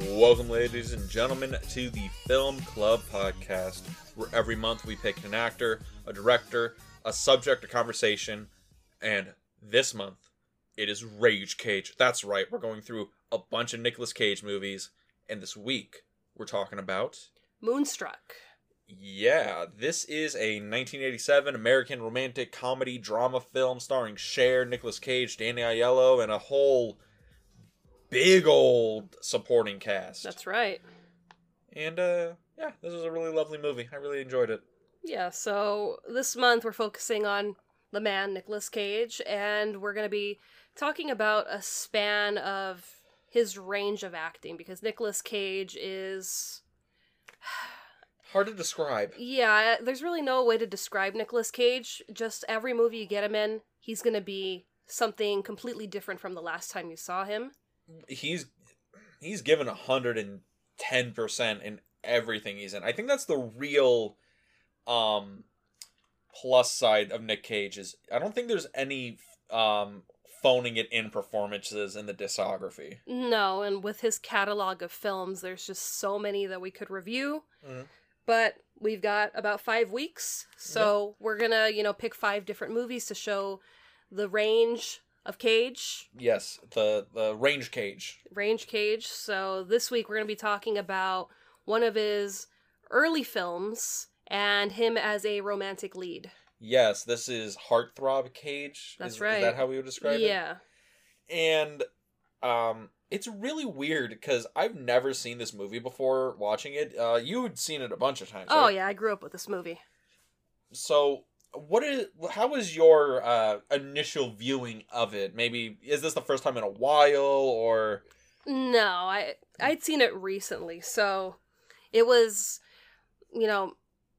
Welcome, ladies and gentlemen, to the Film Club podcast, where every month we pick an actor, a director, a subject of conversation, and this month it is Rage Cage. That's right, we're going through a bunch of Nicolas Cage movies, and this week we're talking about. Moonstruck. Yeah, this is a 1987 American romantic comedy drama film starring Cher, Nicolas Cage, Danny Aiello, and a whole big old supporting cast. That's right. And uh yeah, this was a really lovely movie. I really enjoyed it. Yeah, so this month we're focusing on the man, Nicolas Cage, and we're going to be talking about a span of his range of acting because Nicolas Cage is. Hard to describe. Yeah, there's really no way to describe Nicolas Cage. Just every movie you get him in, he's going to be something completely different from the last time you saw him. He's he's given 110% in everything he's in. I think that's the real um plus side of Nick Cage is I don't think there's any um phoning it in performances in the discography. No, and with his catalog of films, there's just so many that we could review. Mhm. But we've got about five weeks, so we're gonna, you know, pick five different movies to show the range of Cage, Yes, the the range cage. range Cage. So this week we're gonna be talking about one of his early films and him as a romantic lead. Yes, this is Heartthrob Cage. That's is, right. Is that how we would describe it? yeah. and um it's really weird because i've never seen this movie before watching it uh you'd seen it a bunch of times Oh right? yeah, I grew up with this movie. so what is how was your uh initial viewing of it maybe is this the first time in a while or No, I I'd seen it recently, so it was, you know,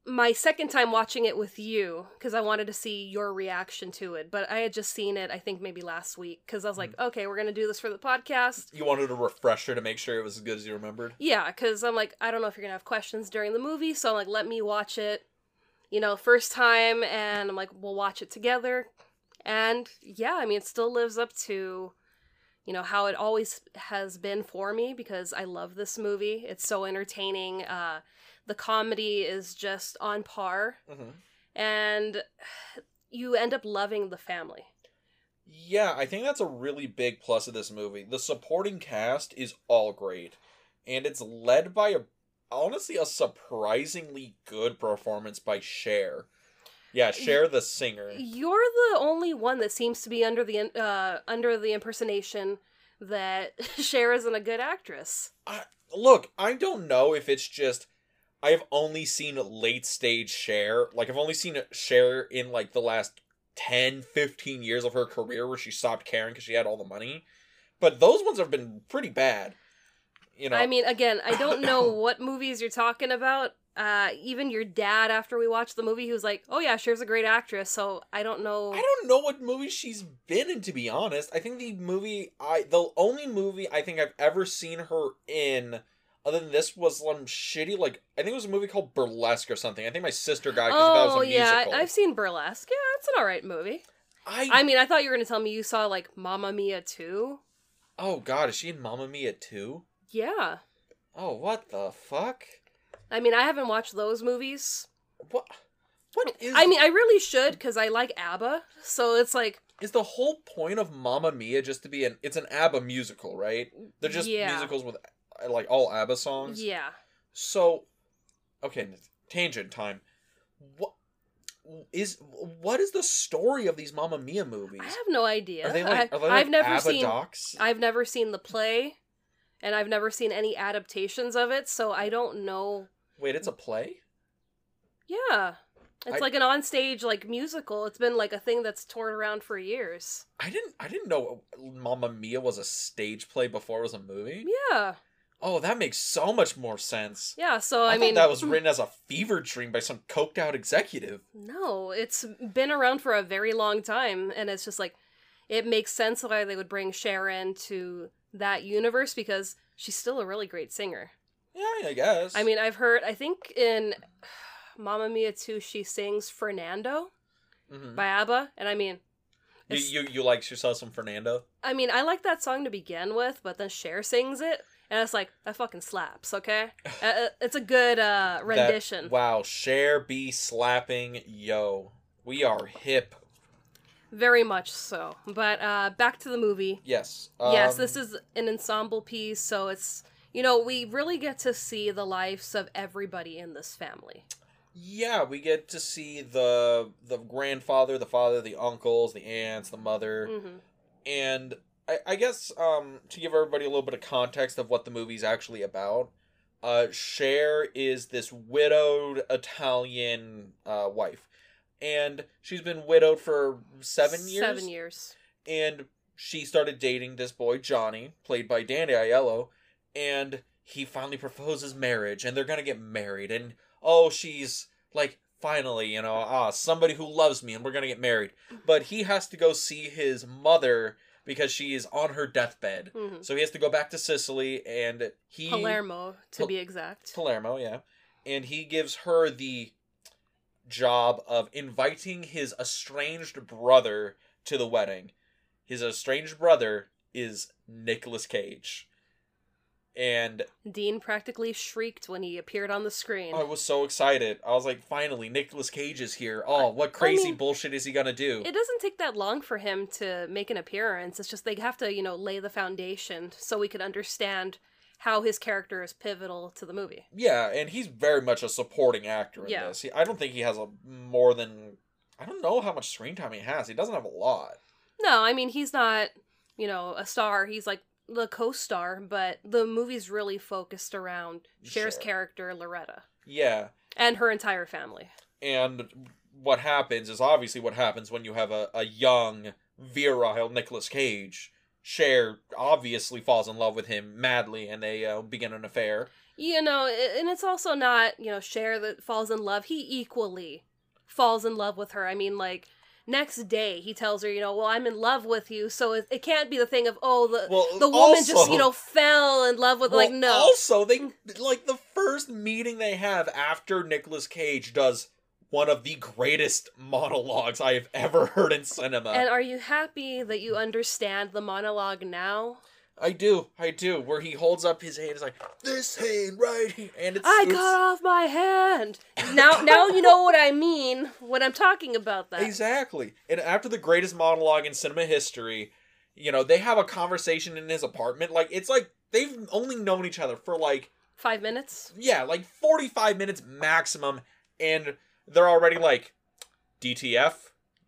my second time watching it with you because I wanted to see your reaction to it. But I had just seen it, I think maybe last week because I was like, okay, we're gonna do this for the podcast. you wanted a refresher to make sure it was as good as you remembered Yeah, because I'm like, I don't know if you're gonna have questions during the movie, so I'm like, let me watch it, you know, first time, and I'm like, we'll watch it together. And yeah, I mean, it still lives up to, you know, how it always has been for me because I love this movie. It's so entertaining. Uh, the comedy is just on par, mm-hmm. and you end up loving the family. Yeah, I think that's a really big plus of this movie. The supporting cast is all great, and it's led by a honestly a surprisingly good performance by Cher. Yeah, Cher the singer. You're the only one that seems to be under the uh, under the impersonation that Cher isn't a good actress. I, look, I don't know if it's just I've only seen late stage Cher. Like I've only seen Cher in like the last 10, 15 years of her career where she stopped caring because she had all the money. But those ones have been pretty bad. You know. I mean, again, I don't know what movies you're talking about. Uh, even your dad, after we watched the movie, he was like, "Oh yeah, Cher's a great actress." So I don't know. I don't know what movie she's been in to be honest. I think the movie I the only movie I think I've ever seen her in other than this was some shitty like I think it was a movie called Burlesque or something. I think my sister got it because that oh was a yeah, musical. I've seen Burlesque. Yeah, it's an alright movie. I, I mean, I thought you were gonna tell me you saw like Mamma Mia too. oh god, is she in Mamma Mia too? Yeah, Oh what the fuck? I mean, I haven't watched those movies. What what is I mean, I really should because I like ABBA. So it's like, is the whole point of Mamma Mia just to be an it's an ABBA musical, right? They're just Yeah. musicals with like all ABBA songs. yeah. So, okay, tangent time. What is what is the story of these Mamma Mia movies? I have no idea. Are they like I, are they like I've never ABBA seen. docs? I've never seen the play, and I've never seen any adaptations of it, so I don't know. Wait, it's a play? Yeah, it's I- like an onstage like musical. It's been like a thing that's toured around for years. I didn't I didn't know Mamma Mia was a stage play before it was a movie. Yeah, Oh, that makes so much more sense. yeah. So I, I, thought mean, that was written as a fever dream by some coked out executive. no, it's been around for a very long time, and it's just like it makes sense why they would bring Sharon to that universe because she's still a really great singer. Yeah, I guess. I mean, I've heard. I think in Mamma Mia 2, she sings Fernando Mhm. by ABBA, and I mean, you, you you like yourself some Fernando? I mean, I like that song to begin with, but then Cher sings it, and it's like that fucking slaps. Okay, uh, uh, it's a good uh, rendition. That, wow, Cher be slapping yo. We are hip. Very much so. But uh, back to the movie. Yes. yes, this um, is an ensemble piece, so it's you know we really get to see the lives of everybody in this family. Yeah, we get to see the the grandfather, the father, the uncles, the aunts, the mother, hmm and I, I guess um, to give everybody a little bit of context of what the movie's actually about, uh, Cher is this widowed Italian uh, wife, and she's been widowed for seven years. Seven years. and she started dating this boy Johnny, played by Danny Aiello, and he finally proposes marriage, and they're gonna get married, and oh, she's like finally, you know, ah, somebody who loves me, and we're gonna get married, but he has to go see his mother because she is on her deathbed, hmm so he has to go back to Sicily, and he Palermo, to Pal- be exact. Palermo, yeah. And he gives her the job of inviting his estranged brother to the wedding. His estranged brother is Nicolas Cage. And Dean practically shrieked when he appeared on the screen. I was so excited. I was like, finally, Nicolas Cage is here. Oh, what crazy mean, bullshit is he gonna do? It doesn't take that long for him to make an appearance. It's just they have to, you know, lay the foundation so we could understand how his character is pivotal to the movie. yeah, and he's very much a supporting actor in Yeah. this. He, I don't think he has a more than I don't know how much screen time he has. He doesn't have a lot. No, I mean he's not, you know, a star. He's like the co-star, but the movie's really focused around Cher's Cher. character Loretta Yeah. and her entire family. And what happens is obviously what happens when you have a, a young, virile Nicolas Cage. Cher obviously falls in love with him madly and they uh, begin an affair. You know, and it's also not, you know, Cher that falls in love. He equally falls in love with her. I mean, like, next day he tells her, you know, well, I'm in love with you. So it, it can't be the thing of, oh, the, Well, the woman also- just, you know, fell in love with, like, no. Also, they like the first meeting they have after Nicolas Cage does one of the greatest monologues I have ever heard in cinema. and are you happy that you understand the monologue now? I do, I do. Where he holds up his hand, is like this hand right here, and it's I it's, cut off my hand. Now, now you know what I mean when I'm talking about that. Exactly. And after the greatest monologue in cinema history, you know, they have a conversation in his apartment. Like, it's like they've only known each other for like, Five minutes. yeah, like 45 minutes maximum. And they're already like, DTF?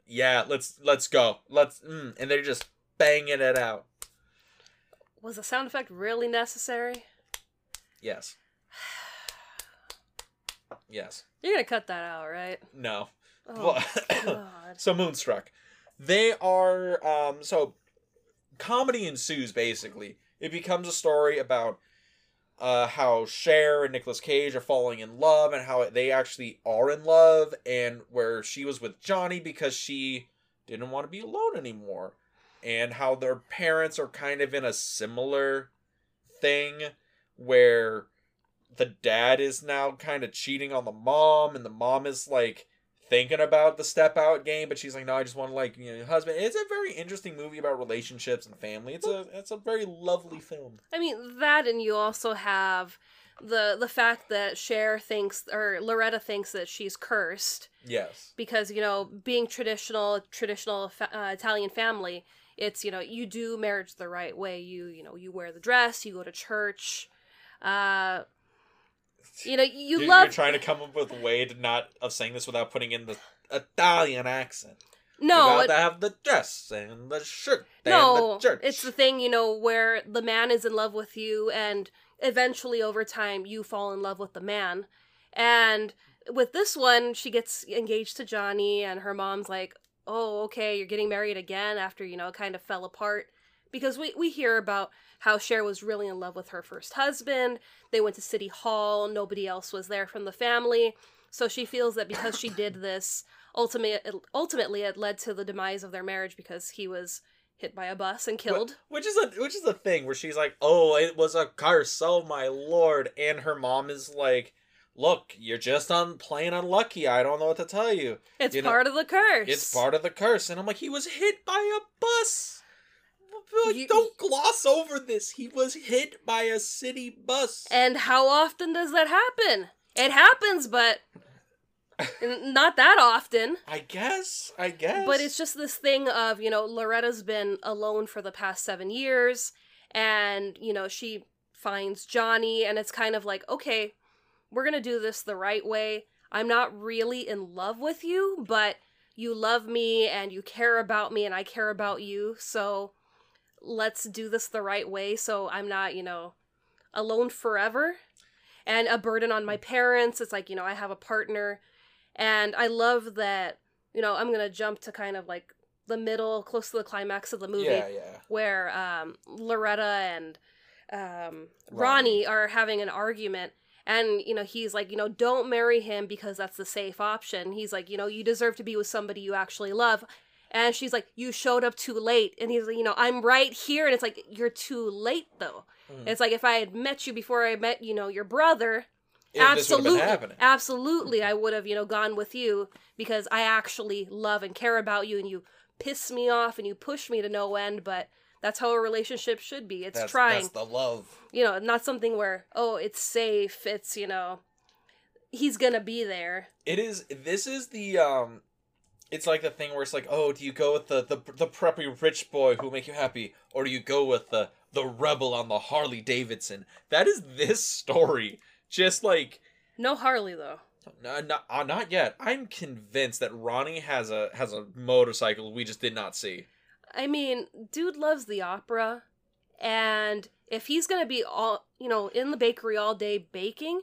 Yeah, let's, let's go. Let's, mm, and they're just banging it out. Was the sound effect really necessary? Yes. Yes. You're gonna cut that out, right? No. Oh Well- God. So Moonstruck. They are um so comedy ensues basically. It becomes a story about uh how Cher and Nicolas Cage are falling in love and how they actually are in love and where she was with Johnny because she didn't want to be alone anymore. And how their parents are kind of in a similar thing where the dad is now kind of cheating on the mom and the mom is like thinking about the step out game but she's like no i just want to like you know husband it's a very interesting movie about relationships and family it's a it's a very lovely film I mean that, and you also have the the fact that Cher thinks or Loretta thinks that she's cursed yes because you know being traditional traditional uh, Italian family, it's you know you do marriage the right way. You you know you wear the dress, you go to church. Uh, you know you you're, love you're trying to come up with a way to not of saying this without putting in the italian accent. No you it- gotta have the dress and the shirt and no the church it's the thing you know where the man is in love with you and eventually over time you fall in love with the man. And with this one she gets engaged to johnny and her mom's like oh okay you're getting married again after you know kind of fell apart because we, we hear about how Cher was really in love with her first husband. They went to City Hall, nobody else was there from the family. So she feels that because she did this, ultimate, ultimately it led to the demise of their marriage because he was hit by a bus and killed. Which is a which is a thing where she's like, "Oh, it was a curse, oh my lord," and her mom is like, "Look, you're just on plain unlucky. I don't know what to tell you. It's You know, part of the curse. It's part of the curse." And I'm like, "He was hit by a bus. Like, You- don't gloss over this. He was hit by a city bus. And how often does that happen? It happens, but not that often. I guess. I guess. But it's just this thing of, you know, Loretta's been alone for the past seven years, and, you know, she finds Johnny, and it's kind of like, okay, we're gonna do this the right way. I'm not really in love with you, but you love me and you care about me, and I care about you, so let's do this the right way so I'm not, you know, alone forever and a burden on my parents. It's like, you know, I have a partner. And I love that, you know, I'm going to jump to kind of like the middle, close to the climax of the movie, yeah, yeah. where um, Loretta and um, Ronnie. Ronnie are having an argument. And, you know, he's like, you know, don't marry him because that's the safe option. He's like, you know, you deserve to be with somebody you actually love. And she's like, you showed up too late. And he's like, you know, I'm right here. And it's like, you're too late, though. Mm. It's like if I had met you before I met, you know, your brother, If this would've been absolutely, absolutely, I would have, you know, gone with you because I actually love and care about you, and you piss me off and you push me to no end. But that's how a relationship should be. It's that's, trying, That's the love. you know, not something where oh, it's safe. It's you know, he's gonna be there. It is. This is the um. It's like the thing where it's like, oh, do you go with the the the preppy rich boy who will make you happy, or do you go with the the rebel on the Harley Davidson? That is this story. Just like No Harley though. no, not uh, not yet. I'm convinced that Ronnie has a has a motorcycle we just did not see. I mean, dude loves the opera, and if he's gonna be all you know in the bakery all day baking,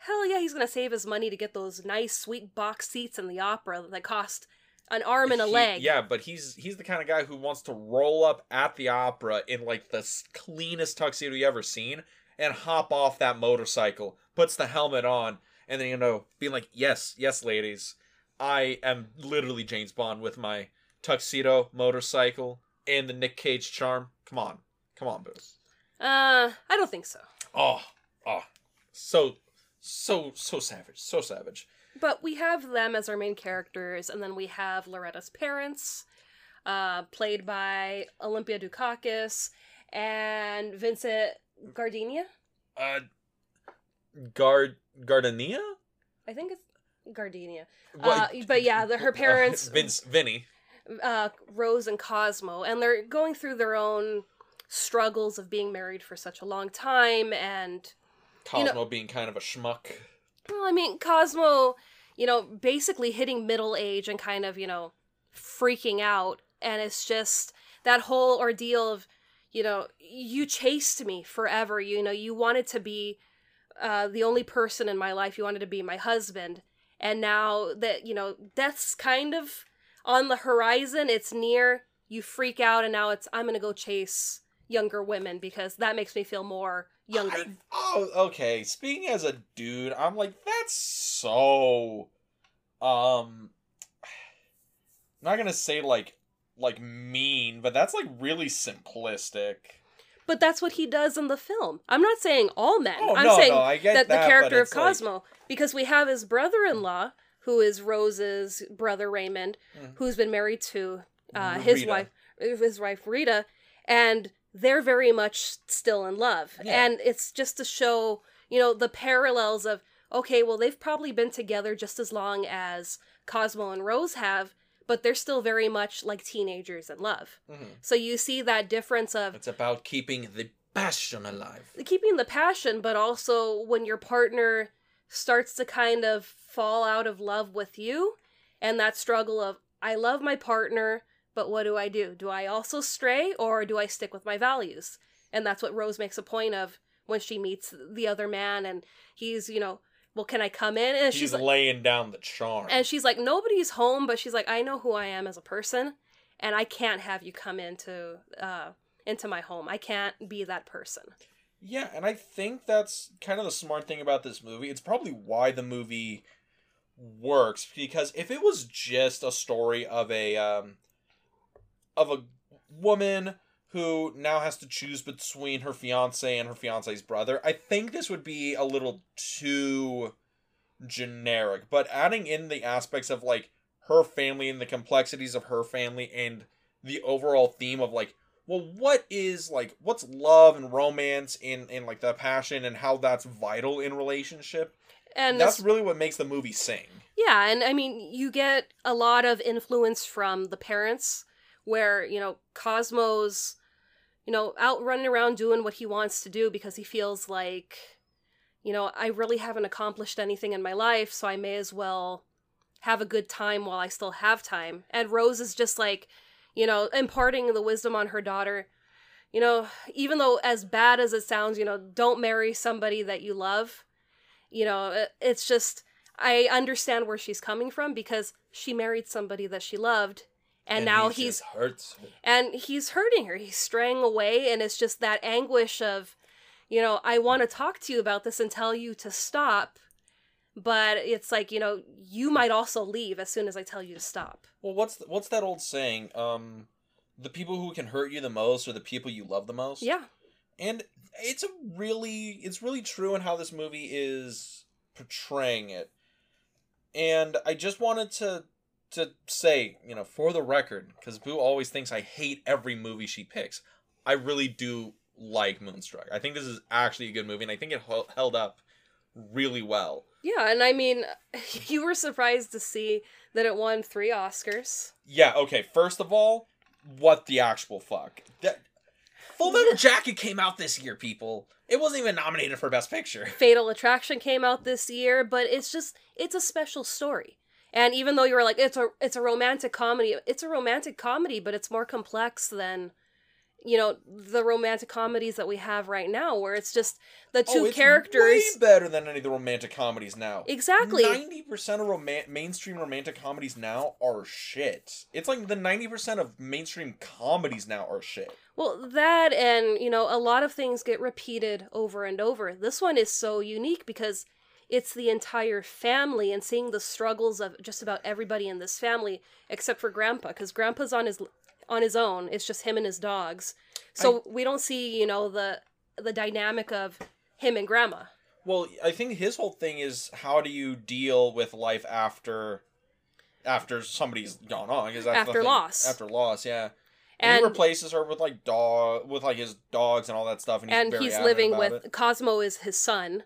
hell yeah, he's gonna save his money to get those nice sweet box seats in the opera that cost an arm and a He- leg. Yeah, but he's he's the kind of guy who wants to roll up at the opera in like the cleanest tuxedo you ever seen and hop off that motorcycle, puts the helmet on, and then you know, being like, "Yes, yes, ladies, I am literally James Bond with my tuxedo, motorcycle, and the Nick Cage charm." Come on, come on, Booth. Uh, I don't think so. Oh, oh, so, so, so savage, so savage. But we have them as our main characters, and then we have Loretta's parents, uh, played by Olympia Dukakis and Vincent Gardenia. Uh, Gard Gardenia. I think it's Gardenia. Uh, but yeah, the- her parents- Vince, Vinny. uh, Rose and Cosmo, and they're going through their own struggles of being married for such a long time. And, You Cosmo know- being kind of a schmuck. well, I mean, Cosmo, you know, basically hitting middle age and kind of, you know, freaking out. And it's just that whole ordeal of, you know, you chased me forever. You know, you wanted to be uh, the only person in my life. You wanted to be my husband. And now that, you know, death's kind of on the horizon, it's near, you freak out, and now it's, I'm going to go chase younger women because that makes me feel more younger. I- oh, okay. Speaking as a dude, I'm like, that's so. Um. I'm not gonna say like like mean, but that's like really simplistic. But that's what he does in the film. I'm not saying all men. Oh I'm no, saying no, that, that. the character of it's like- Cosmo, because we have his brother-in-law, who is Rose's brother Raymond, Mhm. who's been married to uh, his wife, his wife Rita, and they're very much still in love. Yeah. And it's just to show, you know, the parallels of okay, well, they've probably been together just as long as Cosmo and Rose have, but they're still very much like teenagers in love. Mhm. So you see that difference of It's about keeping the passion alive. keeping the passion, but also when your partner starts to kind of fall out of love with you, and that struggle of, I love my partner, but what do I do? Do I also stray, or do I stick with my values? And that's what Rose makes a point of when she meets the other man, and he's, you know, well, can I come in? And She's she's like, laying down the charm. and she's like, nobody's home, but she's like, I know who I am as a person, and I can't have you come into uh, into my home. I can't be that person. Yeah, and I think that's kind of the smart thing about this movie. It's probably why the movie works because if it was just a story of a um of a woman who now has to choose between her fiance and her fiance's brother, I think this would be a little too generic. But adding in the aspects of like her family and the complexities of her family and the overall theme of like well, what is like what's love and romance in in like the passion and how that's vital in relationship? And that's really what makes the movie sing. Yeah, and I mean, you get a lot of influence from the parents, where, you know, Cosmo's, you know, out running around doing what he wants to do because he feels like, you know, I really haven't accomplished anything in my life, so I may as well have a good time while I still have time. And Rose is just like, you know, imparting the wisdom on her daughter. You know, even though as bad as it sounds, you know, don't marry somebody that you love. You know, it's just I understand where she's coming from because she married somebody that she loved and, now he he's hurts. her. and he's hurting her. He's straying away and it's just that anguish of you know, I want to talk to you about this and tell you to stop, but it's like, you know, you might also leave as soon as I tell you to stop. Well, what's what's that old saying? Um, the people who can hurt you the most are the people you love the most. Yeah. and it's a really it's really true in how this movie is portraying it and i just wanted to to say you know for the record because boo always thinks i hate every movie she picks. I really do like moonstruck. I think this is actually a good movie and i think it hel- held up really well. Yeah, and I mean, you were surprised to see that it won 3 Oscars. yeah okay first of all what the actual fuck? That full metal jacket came out this year people. It wasn't even nominated for best picture. Fatal Attraction came out this year, but it's just it's a special story. And even though you were like it's a it's a romantic comedy, it's a romantic comedy, but it's more complex than you know the romantic comedies that we have right now where it's just the two Oh, it's characters way better than any of the romantic comedies now. Exactly. Ninety percent of roman- mainstream romantic comedies now are shit. It's like the ninety percent of mainstream comedies now are shit. Well, that and, you know, a lot of things get repeated over and over. This one is so unique because it's the entire family and seeing the struggles of just about everybody in this family except for grandpa because grandpa's on his on his own. It's just him and his dogs. So we don't see, you know, the the dynamic of him and grandma. Well, I think his whole thing is how do you deal with life after after somebody's gone on? Because After loss. After loss, yeah. And, And he replaces her with like dog with like his dogs and all that stuff, and he's, and he's living with it. Cosmo is his son.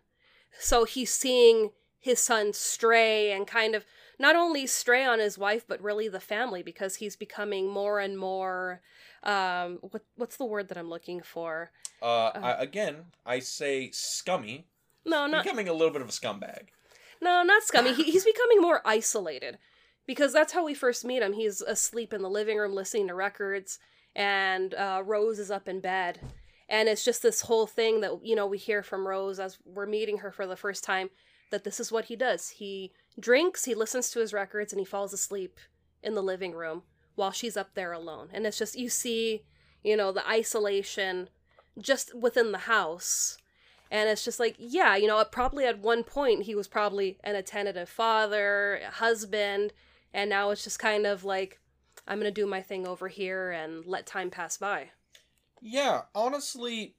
So he's seeing his son stray and kind of not only stray on his wife but really the family because he's becoming more and more um what what's the word that I'm looking for? Uh, I, again, I say scummy, No, not becoming a little bit of a scumbag. No, not scummy. He, he's becoming more isolated because that's how we first meet him. He's asleep in the living room listening to records, and uh, Rose is up in bed. And it's just this whole thing that, you know, we hear from Rose as we're meeting her for the first time that this is what he does. He drinks, he listens to his records, and he falls asleep in the living room while she's up there alone. And it's just, you see, you know, the isolation just within the house. And it's just like, yeah, you know, probably at one point he was probably an attentive father, husband, and now it's just kind of like, I'm gonna do my thing over here and let time pass by. Yeah, honestly,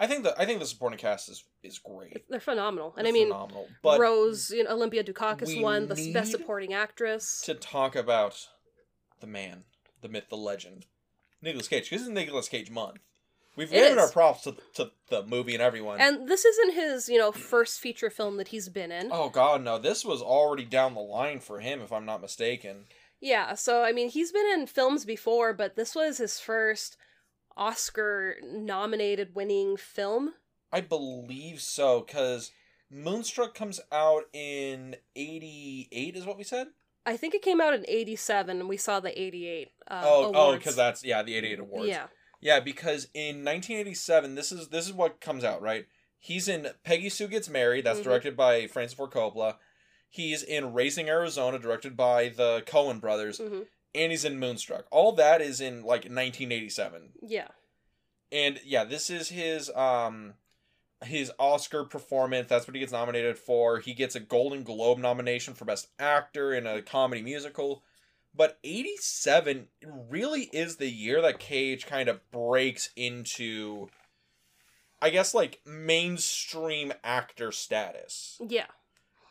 I think the I think the supporting cast is is great. They're phenomenal. And They're I mean, phenomenal. But Rose, you know, Olympia Dukakis won the best supporting actress. to talk about the man, the myth, the legend, Nicolas Cage. This is Nicolas Cage month. We've It given is. our props to, to the movie and everyone. And this isn't his, you know, first feature film that he's been in. oh God, no! This was already down the line for him, if I'm not mistaken. Yeah, so I mean, he's been in films before, but this was his first Oscar nominated winning film. I believe so, because Moonstruck comes out in '88, is what we said. I think it came out in 87 and we saw the 88 uh, oh, oh, because that's yeah, the '88 awards. Yeah. Yeah, because in 1987, this is this is what comes out, right? He's in Peggy Sue Gets Married, that's Mhm. directed by Francis Ford Coppola. He's in Raising Arizona, directed by the Coen brothers, hmm and he's in Moonstruck. All that is in like 1987. Yeah. And yeah, this is his um his Oscar performance. That's what he gets nominated for. He gets a Golden Globe nomination for best actor in a comedy musical. But 87 really is the year that Cage kind of breaks into I guess like mainstream actor status. Yeah.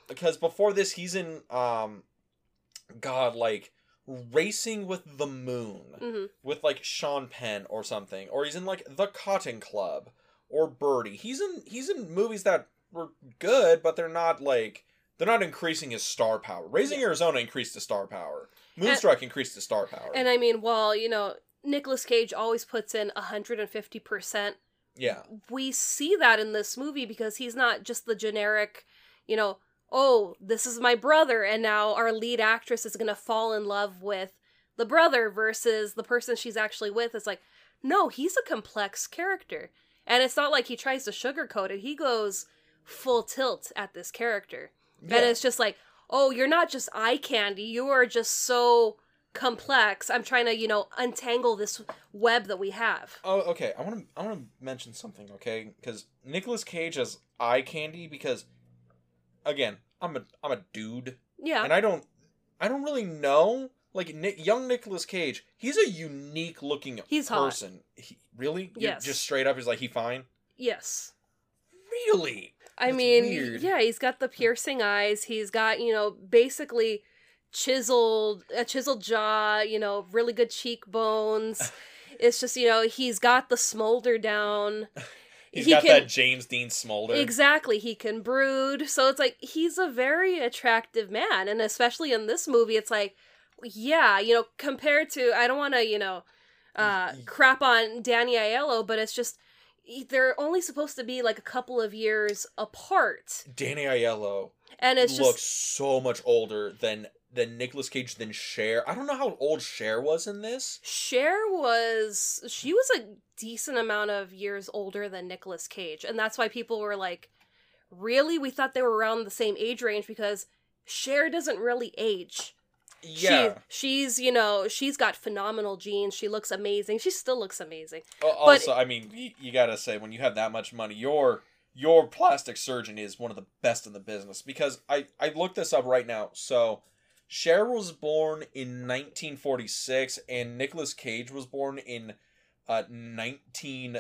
Because before this he's in um god like Racing with the Moon hmm with like Sean Penn or something, or he's in like The Cotton Club or Birdy. He's in he's in movies that were good, but they're not like they're not increasing his star power. Raising Arizona increased his star power. Moonstruck increased his star power. And I mean, while you know Nicolas Cage always puts in hundred and fifty percent, yeah, we see that in this movie because he's not just the generic, you know, oh, this is my brother, and now our lead actress is gonna fall in love with the brother versus the person she's actually with. It's like, no, he's a complex character. And it's not like he tries to sugarcoat it. He goes full tilt at this character. yeah. And it's just like, oh, you're not just eye candy. You are just so complex. I'm trying to, you know, untangle this web that we have. Oh, okay. I want to I want to mention something, okay? Because Nicolas Cage has eye candy. Because again, I'm a I'm a dude, Yeah. and I don't I don't really know. Like Nick, young Nicolas Cage, he's a unique looking He's person. He, really? You're Yes. Just straight up, he's like he fine. yes. Really? I That's mean, weird. yeah, he's got the piercing eyes. He's got, you know, basically chiseled a chiseled jaw, you know, really good cheekbones. it's just, you know, he's got the smolder down. He's He got can- that James Dean smolder. Exactly, he can brood. So it's like he's a very attractive man, and especially in this movie, it's like, yeah, you know, compared to I don't want to, you know, uh, crap on Danny Aiello, but it's just they're only supposed to be like a couple of years apart, Danny Aiello and it's looks just so much older than than Nicolas Cage than Cher. I don't know how old Cher was in this. Cher was she was a decent amount of years older than Nicolas Cage, and that's why people were like, really, we thought they were around the same age range because Cher doesn't really age. Yeah. She, she's, you know, she's got phenomenal genes. She looks amazing. She still looks amazing. Al- Also, I mean, you, you gotta say when you have that much money, your your plastic surgeon is one of the best in the business. Because I I looked this up right now. So, Cher was born in 1946, and Nicolas Cage was born in uh 19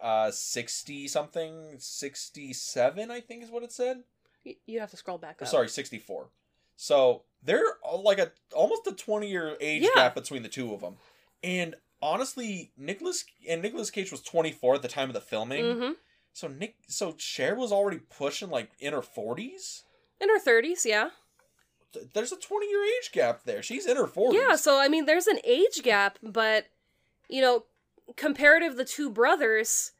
uh 60 something 67 i think is what it said You have to scroll back up. sorry 64 so they're uh, like a almost a 20 year age Yeah. gap between the two of them and honestly nicolas and nicolas cage was 24 at the time of the filming Mm-hmm. so nick so Cher was already pushing like in her 40s In her thirties, yeah. Th- there's a 20 year age gap there she's in her 40s Yeah, so I mean, there's an age gap, but you know, comparative the two brothers,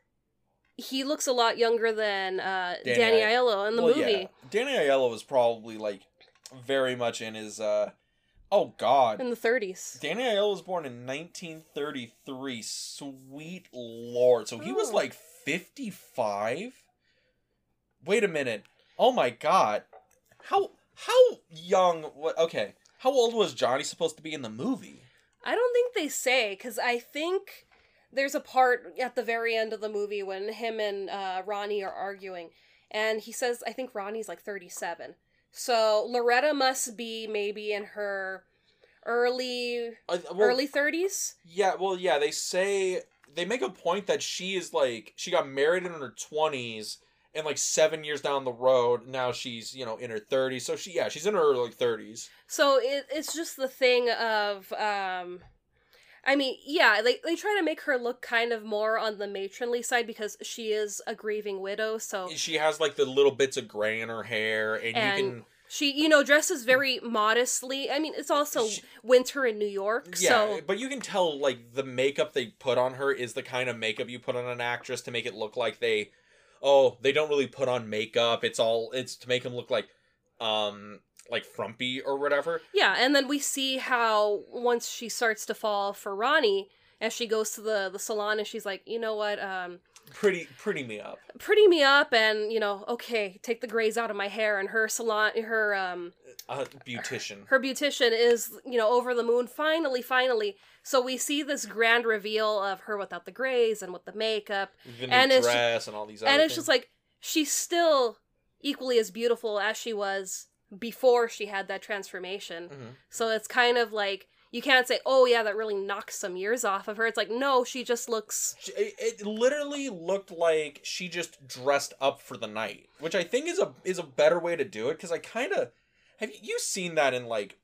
he looks a lot younger than uh, Danny Danny, Aiello in the Well, movie. yeah. danny aiello was probably like very much in his uh oh god In the 30s. Danny Aiello was born in 1933. Sweet lord. So he was Oh. like 55? Wait a minute. Oh my god. How how young what okay. How old was Johnny supposed to be in the movie? I don't think they say, because I think there's a part at the very end of the movie when him and uh, Ronnie are arguing, and he says, I think Ronnie's like 37. So Loretta must be maybe in her early Uh, well, early 30s. Yeah, well yeah, they say they make a point that she is like she got married in her 20s and like 7 years down the road now she's, you know, in her 30s. So she yeah, she's in her like 30s. So it, it's just the thing of, um, I mean, yeah, they they try to make her look kind of more on the matronly side because she is a grieving widow. So She has like the little bits of gray in her hair and, And you can she, you know, dresses very modestly. I mean, it's also She- winter in New York, Yeah, so but you can tell like the makeup they put on her is the kind of makeup you put on an actress to make it look like they oh, they don't really put on makeup. It's all it's to make them look like um like frumpy or whatever. yeah. And then we see how once she starts to fall for Ronnie, as she goes to the the salon, and she's like, you know what, um, Pretty pretty me up. pretty me up, and you know, okay, take the grays out of my hair, and her salon, her um. Uh, beautician. her beautician is you know over the moon finally finally so we see this grand reveal of her without the grays and with the makeup The and it's dress and all these other and it's things. just like she's still equally as beautiful as she was before she had that transformation Mhm. so it's kind of like you can't say oh yeah that really knocks some years off of her it's like no she just looks She- It, it literally looked like she just dressed up for the night, which I think is a is a better way to do it because I kind of have you, seen that in like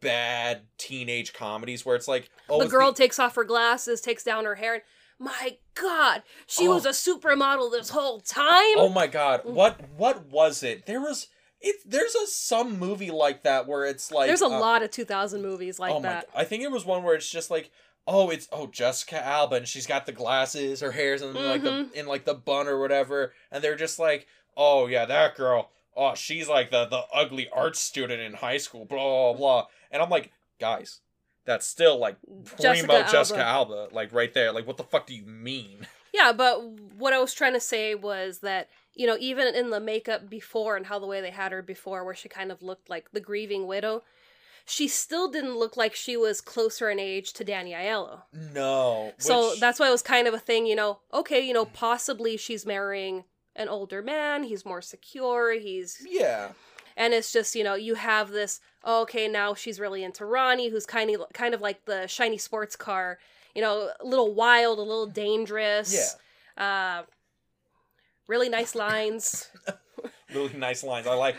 bad teenage comedies where it's like, oh, the girl takes off her glasses, takes down her hair, and my God, she Oh. was a supermodel this whole time. Oh my god, what what was it? There was it. There's a some movie like that where it's like There's a uh, lot of 2000 movies like oh that. my! I think it was one where it's just like, oh, it's oh Jessica Alba, and she's got the glasses, her hair's in like the Mm-hmm. in like the bun or whatever, and they're just like, oh yeah, that girl, oh she's like the the ugly art student in high school, blah blah blah, and I'm like, guys, that's still like primo Jessica Jessica, Alba. Alba, like right there, like what the fuck do you mean? Yeah, but what I was trying to say was that, you know, even in the makeup before and how the way they had her before, where she kind of looked like the grieving widow, she still didn't look like she was closer in age to Danny Aiello. No, So which- that's why it was kind of a thing, you know, okay, you know, possibly she's marrying an older man, he's more secure, he's yeah. and it's just, you know, you have this, oh, okay, now she's really into Ronnie, who's kind of kind of like the shiny sports car, you know, a little wild, a little dangerous. Yeah. Uh really nice lines. really nice lines. I like.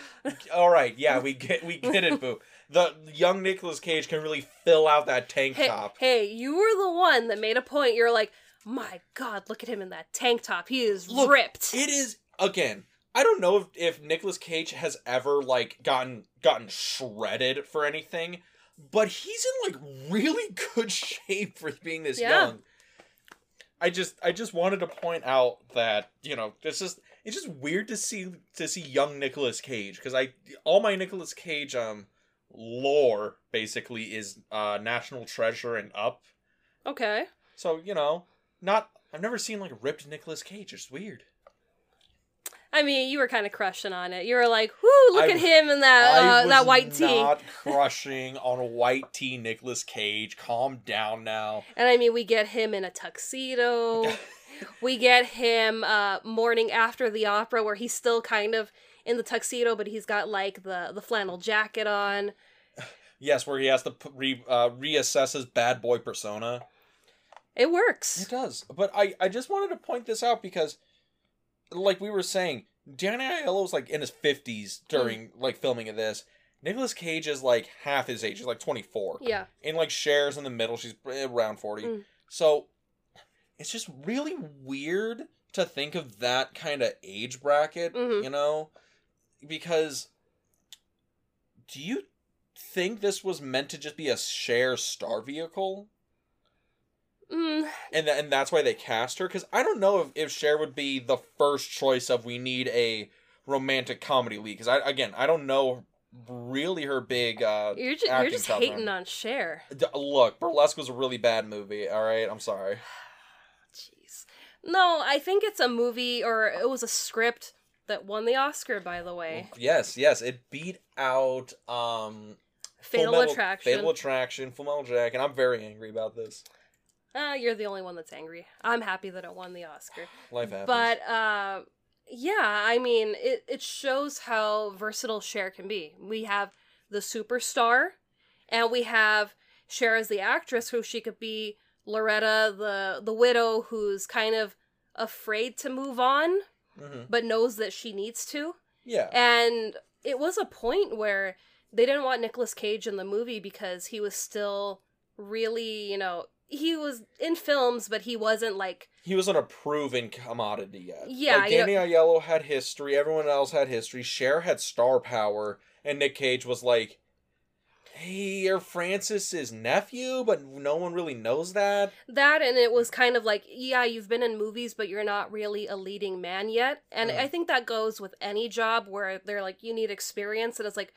All right, yeah, we get we get it, boo. The young Nicolas Cage can really fill out that tank hey, top. hey, you were the one that made a point. You're like, my God, look at him in that tank top. He is Look, ripped. It is again. I don't know if, if Nicolas Cage has ever like gotten gotten shredded for anything, but he's in like really good shape for being this Yeah. young. I just I just wanted to point out that you know it's just it's just weird to see to see young Nicolas Cage because I all my Nicolas Cage um lore basically is uh National Treasure and Up. Okay. so you know not I've never seen like ripped Nicolas Cage. It's weird I mean, you were kind of crushing on it. You were like, "Whoo, look I- at him in that uh, that white tee." not crushing on a white tee Nicolas Cage calm down now And I mean, we get him in a tuxedo. we get him uh, morning after the opera, where he's still kind of in the tuxedo, but he's got like the the flannel jacket on. yes where he has to re, uh, reassess his bad boy persona It works. It does. But I, I just wanted to point this out because, like we were saying, Danny Aiello's like in his 50s during like filming of this. Nicolas Cage is like half his age. He's like 24. Yeah. And like Cher's in the middle. She's around 40. Mm. So it's just really weird to think of that kind of age bracket, Mhm. you know? Because do you think this was meant to just be a Cher star vehicle? Mm, and th- and that's why they cast her because I don't know if, if Cher would be the first choice of we need a romantic comedy lead because I again I don't know really her big uh you're just you're just hating run. on Cher. D- look Burlesque was a really bad movie all right I'm sorry Jeez. No, I think it's a movie or it was a script that won the Oscar. By the way, yes yes it beat out um Fatal Attraction. Fatal Attraction Full Metal Jack and I'm very angry about this Uh, you're the only one that's angry. I'm happy that it won the Oscar. life happens But uh, yeah, I mean, it, it shows how versatile Cher can be. We have the superstar, and we have Cher as the actress, who she could be Loretta, the the widow, who's kind of afraid to move on, Mhm. but knows that she needs to. yeah And it was a point where they didn't want Nicolas Cage in the movie because he was still really, you know, he was in films, but he wasn't like he wasn't a proven commodity yet. Yeah, like you know- Danny Aiello had history, everyone else had history. Cher had star power, and Nick Cage was like, "Hey, you're Francis's nephew, but no one really knows that." that and it was kind of like yeah you've been in movies but you're not really a leading man yet and Mm. i think that goes with any job where they're like you need experience and it's like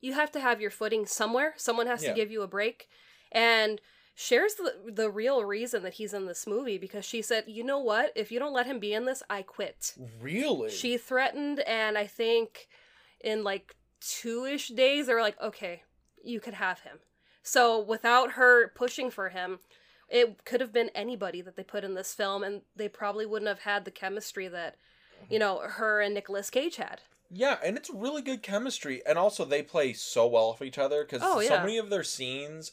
you have to have your footing somewhere someone has Yeah. to give you a break and Cher's the the real reason that he's in this movie because she said you know what if you don't let him be in this i quit Really? she threatened and i think in like two-ish days they were like okay you could have him so without her pushing for him it could have been anybody that they put in this film and they probably wouldn't have had the chemistry that you know her and Nicolas Cage had Yeah, and it's really good chemistry, and also they play so well off each other because Oh, so yeah. many of their scenes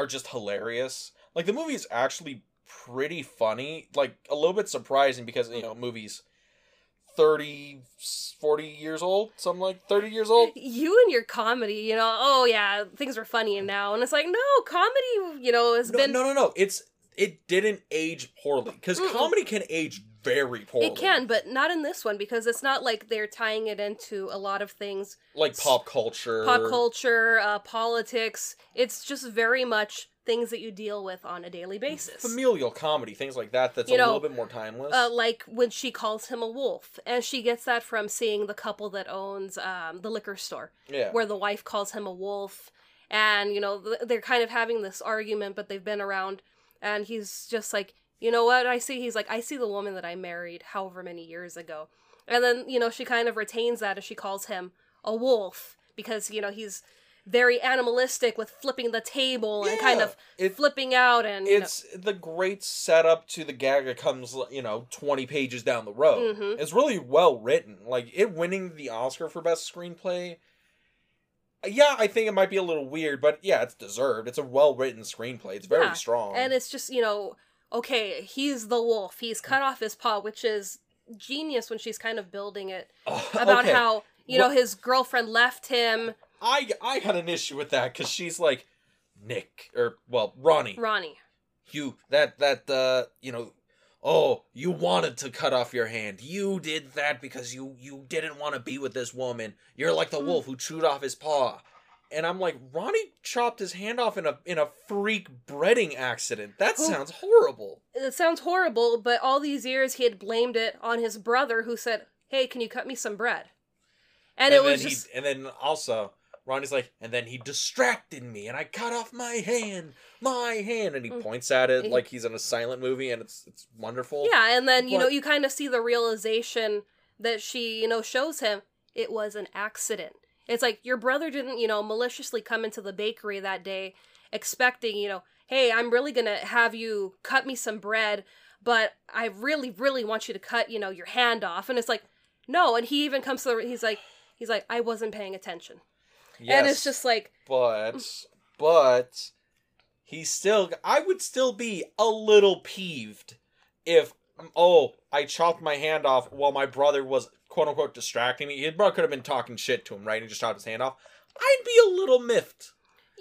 are just hilarious. Like the movie is actually pretty funny, like a little bit surprising because you know movies 30, 40 years old, something like 30 years old. You and your comedy, you know, oh yeah, things are funny now. And it's like, no, comedy, you know, has No, been. no, no, no. It's it didn't age poorly because comedy can age very poorly. It can, but not in this one because it's not like they're tying it into a lot of things like pop culture. pop culture, uh, politics. It's just very much things that you deal with on a daily basis. familial comedy, things like that. That's You a know, little bit more timeless. Uh, like when she calls him a wolf, and she gets that from seeing the couple that owns um, the liquor store, yeah, where the wife calls him a wolf, and you know they're kind of having this argument, but they've been around, and he's just like, you know what I see? He's like, I see the woman that I married however many years ago, and then you know she kind of retains that as she calls him a wolf because you know he's very animalistic with flipping the table and kind of it- flipping out and you know- it's the great setup to the gag that comes, you know, twenty pages down the road. Mhm. It's really well written. Like it winning the Oscar for best screenplay. Yeah, I think it might be a little weird, but yeah, it's deserved. It's a well written screenplay. It's very Yeah, strong. And it's just, you know, okay, he's the wolf. He's cut off his paw, which is genius when she's kind of building it about Okay, how, you What- know, his girlfriend left him, I I had an issue with that because she's like Nick or well Ronnie. Ronnie. you that that uh you know oh you wanted to cut off your hand. You did that because you you didn't want to be with this woman. You're like the Hmm. wolf who chewed off his paw. And i'm like ronnie chopped his hand off in a in a freak breading accident. That sounds horrible. It sounds horrible, but all these years he had blamed it on his brother who said, hey, can you cut me some bread? And, it was then just, he and then also ronnie's like and then he distracted me and i cut off my hand my hand and he Mm. points at it like he's in a silent movie and it's it's wonderful yeah, and then, you know, you kind of see the realization that she, you know, shows him it was an accident. It's like your brother didn't, you know, maliciously come into the bakery that day expecting, you know, hey, I'm really going to have you cut me some bread, but I really really want you to cut, you know, your hand off. And it's like, no, and he even comes to the he's like he's like I wasn't paying attention. And it's just like but but he still i would still be a little peeved if oh i chopped my hand off while my brother was quote unquote distracting me. His brother could have been talking shit to him right? And just chopped his hand off. I'd be a little miffed.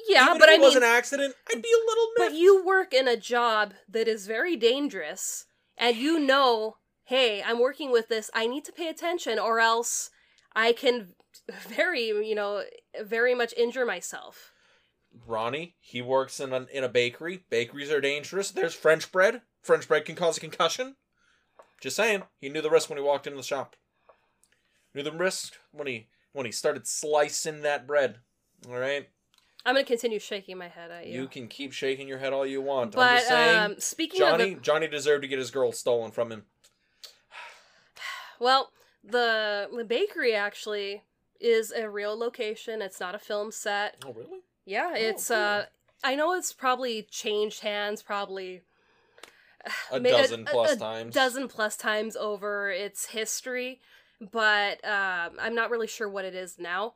Yeah, Even but if I it was mean an accident i'd be a little miffed. But you work in a job that is very dangerous, and you know, hey, I'm working with this. I need to pay attention, or else I can very, you know, very much injure myself. ronnie he works in a, in a bakery bakeries are dangerous there's french bread french bread can cause a concussion just saying he knew the risk when he walked into the shop knew the risk when he when he started slicing that bread all right I'm gonna continue shaking my head at you. You can keep shaking your head all you want. I'm but just saying, um, speaking Johnny, of the, Johnny deserved to get his girl stolen from him. well, the the bakery actually is a real location. It's not a film set. Oh, really? Yeah, it's cool. uh, I know it's probably changed hands, probably A dozen a- plus a times. dozen plus times over its history, but um, I'm not really sure what it is now.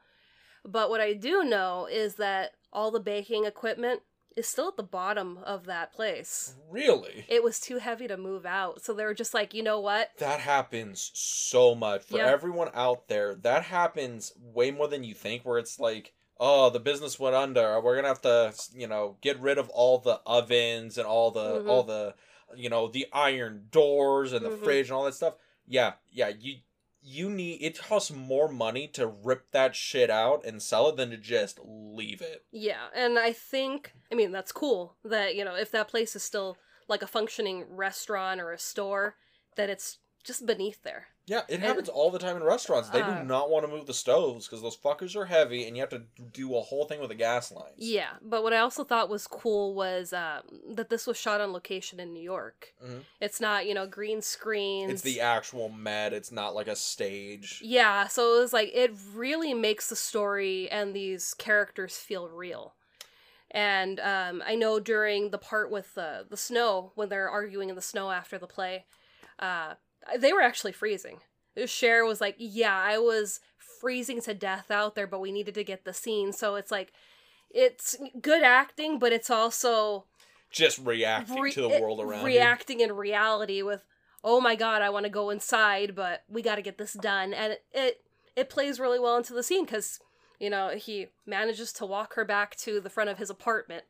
But what I do know is that all the baking equipment is still at the bottom of that place. Really? It was too heavy to move out, so they were just like, you know what? That happens so much for Yeah. everyone out there. That happens way more than you think. Where it's like, oh, the business went under. We're gonna have to, you know, get rid of all the ovens and all the Mhm. all the, you know, the iron doors and the Mhm. fridge and all that stuff. Yeah, yeah. You you need it costs more money to rip that shit out and sell it than to just leave it. Yeah, and I think, I mean, that's cool that, you know, if that place is still like a functioning restaurant or a store, that it's just beneath there. Yeah, it happens all the time in restaurants. They Uh, do not want to move the stoves because those fuckers are heavy, and you have to do a whole thing with the gas lines. Yeah, but what I also thought was cool was um, that this was shot on location in New York. Mhm. It's not, you know, green screens. It's the actual Met. It's not like a stage. Yeah, so it was like, it really makes the story and these characters feel real. And um, I know during the part with the, the snow, when they're arguing in the snow after the play, uh, they were actually freezing. Cher was like, Yeah, I was freezing to death out there, but we needed to get the scene. So it's like, it's good acting, but it's also Just reacting re- to the world around you. reacting in reality with oh my god, I want to go inside, but we got to get this done. And it, it it plays really well into the scene cuz you know, he manages to walk her back to the front of his apartment.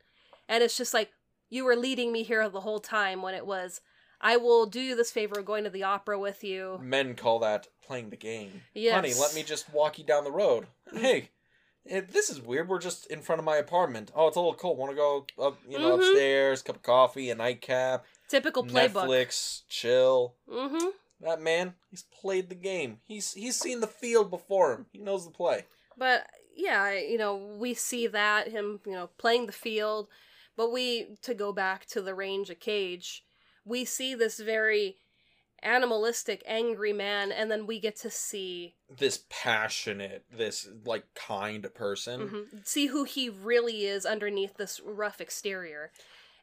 And it's just like you were leading me here the whole time when it was I will do you this favor of going to the opera with you. Men call that playing the game. Yes. Honey, let me just walk you down the road. Hey, it, this is weird. We're just in front of my apartment. Oh, it's a little cold. Want to go up, you know, Mhm. upstairs, cup of coffee, a nightcap, Typical playbook. Netflix, chill. Mm-hmm. That man, he's played the game. He's he's seen the field before him. He knows the play. But yeah, you know, we see that him, you know, playing the field, but we to go back to the range of Cage, we see this very animalistic, angry man, and then we get to see This passionate, this like kind person. mhm, see who he really is underneath this rough exterior,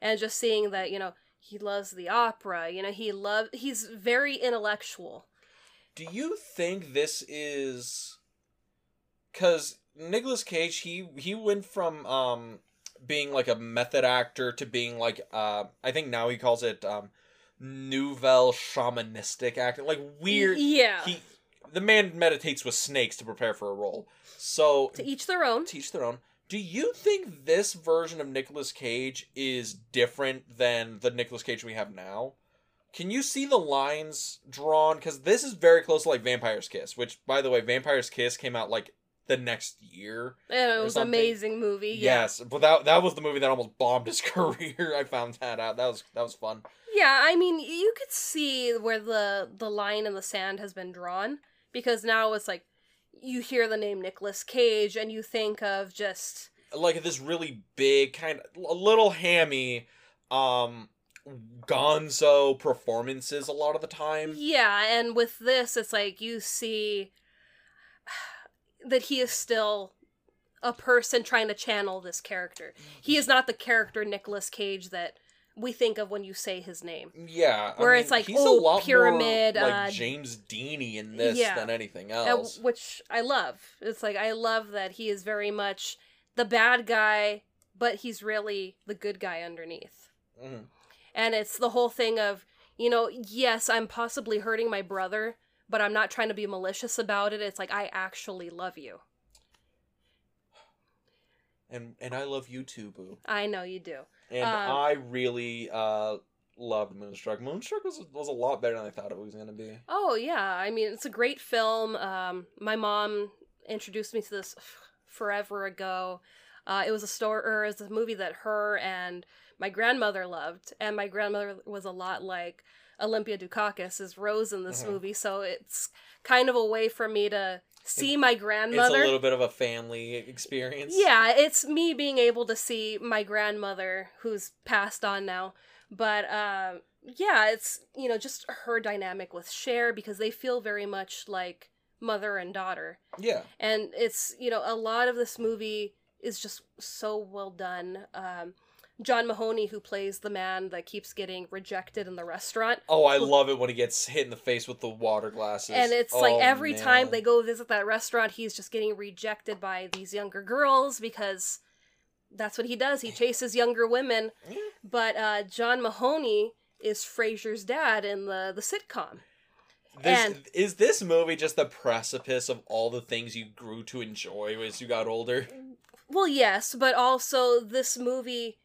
and just seeing that you know he loves the opera, you know he love he's very intellectual. Do you think this is cuz Nicolas Cage he he went from um being like a method actor to being like uh I think now he calls it um nouvelle shamanistic acting like weird yeah. he the man meditates with snakes to prepare for a role. So to each their own. teach their own. Do you think this version of Nicolas Cage is different than the Nicolas Cage we have now? Can you see the lines drawn? Because this is very close to like Vampire's Kiss, which, by the way, Vampire's Kiss came out like the next year. It was an amazing movie. Yeah. Yes, but that that was the movie that almost bombed his career. I found that out. That was that was fun. Yeah, I mean, you could see where the the line in the sand has been drawn because now it's like you hear the name Nicolas Cage and you think of just Like this really big kind of a little hammy, um, Gonzo performances a lot of the time. yeah, and with this it's like you see that he is still a person trying to channel this character. He is not the character Nicolas Cage that we think of when you say his name. Yeah, I Where mean, it's like, he's oh, a lot pyramid, more, like uh, James Deany in this yeah. than anything else. which I love. It's like I love that he is very much the bad guy, but he's really the good guy underneath. Mhm. And it's the whole thing of, you know, yes, I'm possibly hurting my brother, but I'm not trying to be malicious about it. It's like I actually love you. And and I love you too, Boo. I know you do. And Um, I really uh loved Moonstruck. Moonstruck was was a lot better than I thought it was gonna be. Oh yeah, I mean it's a great film. Um, my mom introduced me to this forever ago. Uh, it was a store or it was a movie that her and my grandmother loved, and my grandmother was a lot like Olympia Dukakis is Rose in this Mhm. movie. So it's kind of a way for me to see my grandmother. It's a little bit of a family experience. Yeah, it's me being able to see my grandmother who's passed on now. But uh, yeah, it's you know just her dynamic with Cher because they feel very much like mother and daughter, Yeah. and it's you know a lot of this movie is just so well done. Um, John Mahoney, who plays the man that keeps getting rejected in the restaurant, Oh, I love it when he gets hit in the face with the water glasses. and it's like Oh, every time they go visit that restaurant, he's just getting rejected by these younger girls because that's what he does. He chases younger women. But uh, John Mahoney is Frasier's dad in the the sitcom. This, and- is this movie just the precipice of all the things you grew to enjoy as you got older? Well, yes, but also this movie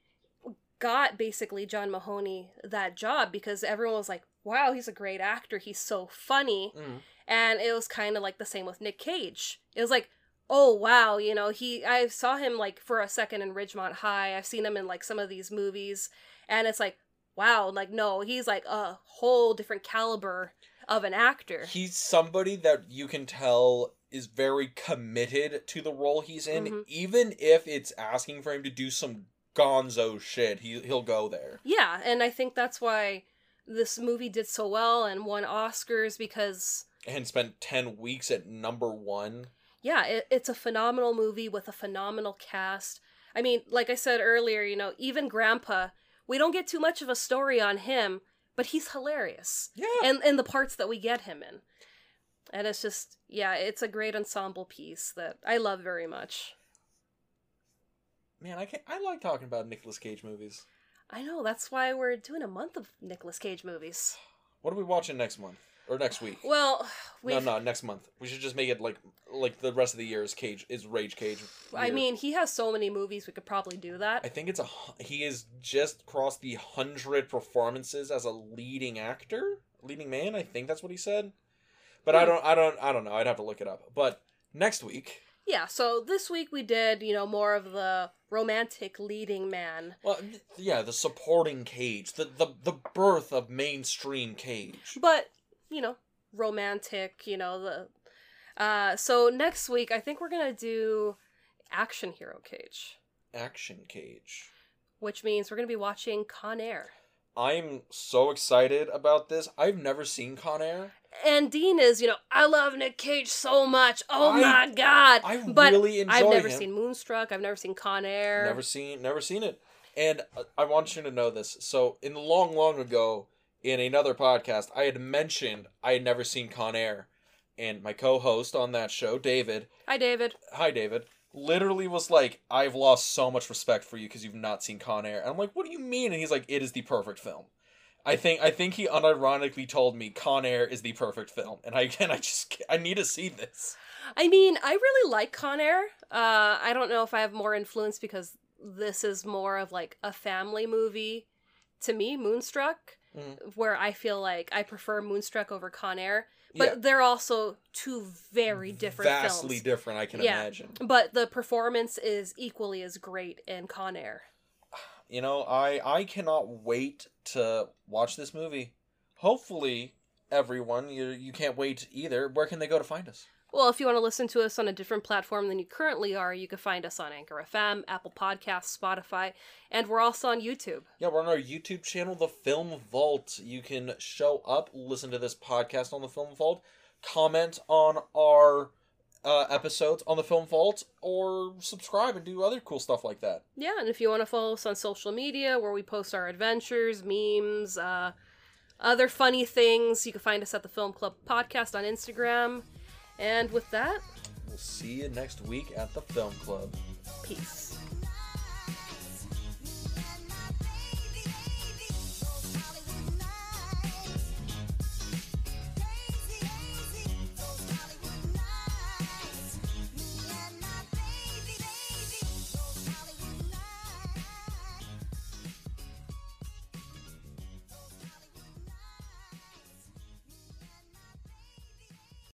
got basically John Mahoney that job because everyone was like, "Wow, he's a great actor. He's so funny." Mm. and it was kind of like the same with Nick Cage. It was like, oh wow, you know, he I saw him like for a second in Ridgemont High. I've seen him in like some of these movies, and it's like, wow, like no, he's like a whole different caliber of an actor. He's somebody that you can tell is very committed to the role he's in, Mhm. even if it's asking for him to do some gonzo shit. He he'll go there. Yeah, and I think that's why this movie did so well and won Oscars because And spent ten weeks at number one. yeah, it, it's a phenomenal movie with a phenomenal cast. I mean, like I said earlier, you know, even Grandpa, we don't get too much of a story on him, but he's hilarious. Yeah. And and the parts that we get him in. And it's just yeah, it's a great ensemble piece that I love very much. Man, I can I like talking about Nicolas Cage movies. I know, that's why we're doing a month of Nicolas Cage movies. What are we watching next month or next week? Well, we. No, no, next month. We should just make it like like the rest of the year is Cage is Rage Cage. I mean, he has so many movies. We could probably do that. I think it's a he is just crossed the hundred performances as a leading actor, leading man. I think that's what he said, but I Hmm. don't, I don't, I don't know. I'd have to look it up. But next week, Yeah. So this week we did, you know, more of the romantic leading man. well, yeah, the supporting Cage, the the the birth of mainstream Cage. but you know romantic you know the uh so next week i think we're gonna do action hero cage Action Cage. which means we're gonna be watching con air I'm so excited about this. I've never seen Con Air. And dean is you know i love nick cage so much oh I- my god I but really enjoy i've never him. seen moonstruck i've never seen con air Never seen, never seen it. And I want you to know this. So, in the long, long ago, in another podcast, I had mentioned I had never seen Con Air, and my co-host on that show, David, hi david hi David, literally was like, "I've lost so much respect for you because you've not seen Con Air." And I'm like, "What do you mean?" And he's like, "It is the perfect film." I think I think he unironically told me Con Air is the perfect film, and I and I just I need to see this. i mean i really like con air uh i don't know if i have more influence because this is more of like a family movie to me moonstruck Mhm. where I feel like I prefer Moonstruck over Con Air, but Yeah. they're also two very different vastly films. different. I can Yeah. imagine. But the performance is equally as great in Con Air. You know i i cannot wait to watch this movie. Hopefully everyone you you can't wait either. Where can they go to find us? Well, if you want to listen to us on a different platform than you currently are, you can find us on Anchor FM, Apple Podcasts, Spotify, and we're also on YouTube. yeah we're on our youtube channel the film vault. You can show up listen to this podcast on the film vault comment on our uh, episodes on the film vault or subscribe and do other cool stuff like that Yeah, and if you want to follow us on social media where we post our adventures, memes, uh, other funny things, you can find us at the Film Club Podcast on Instagram. And with that, we'll see you next week at the film club peace.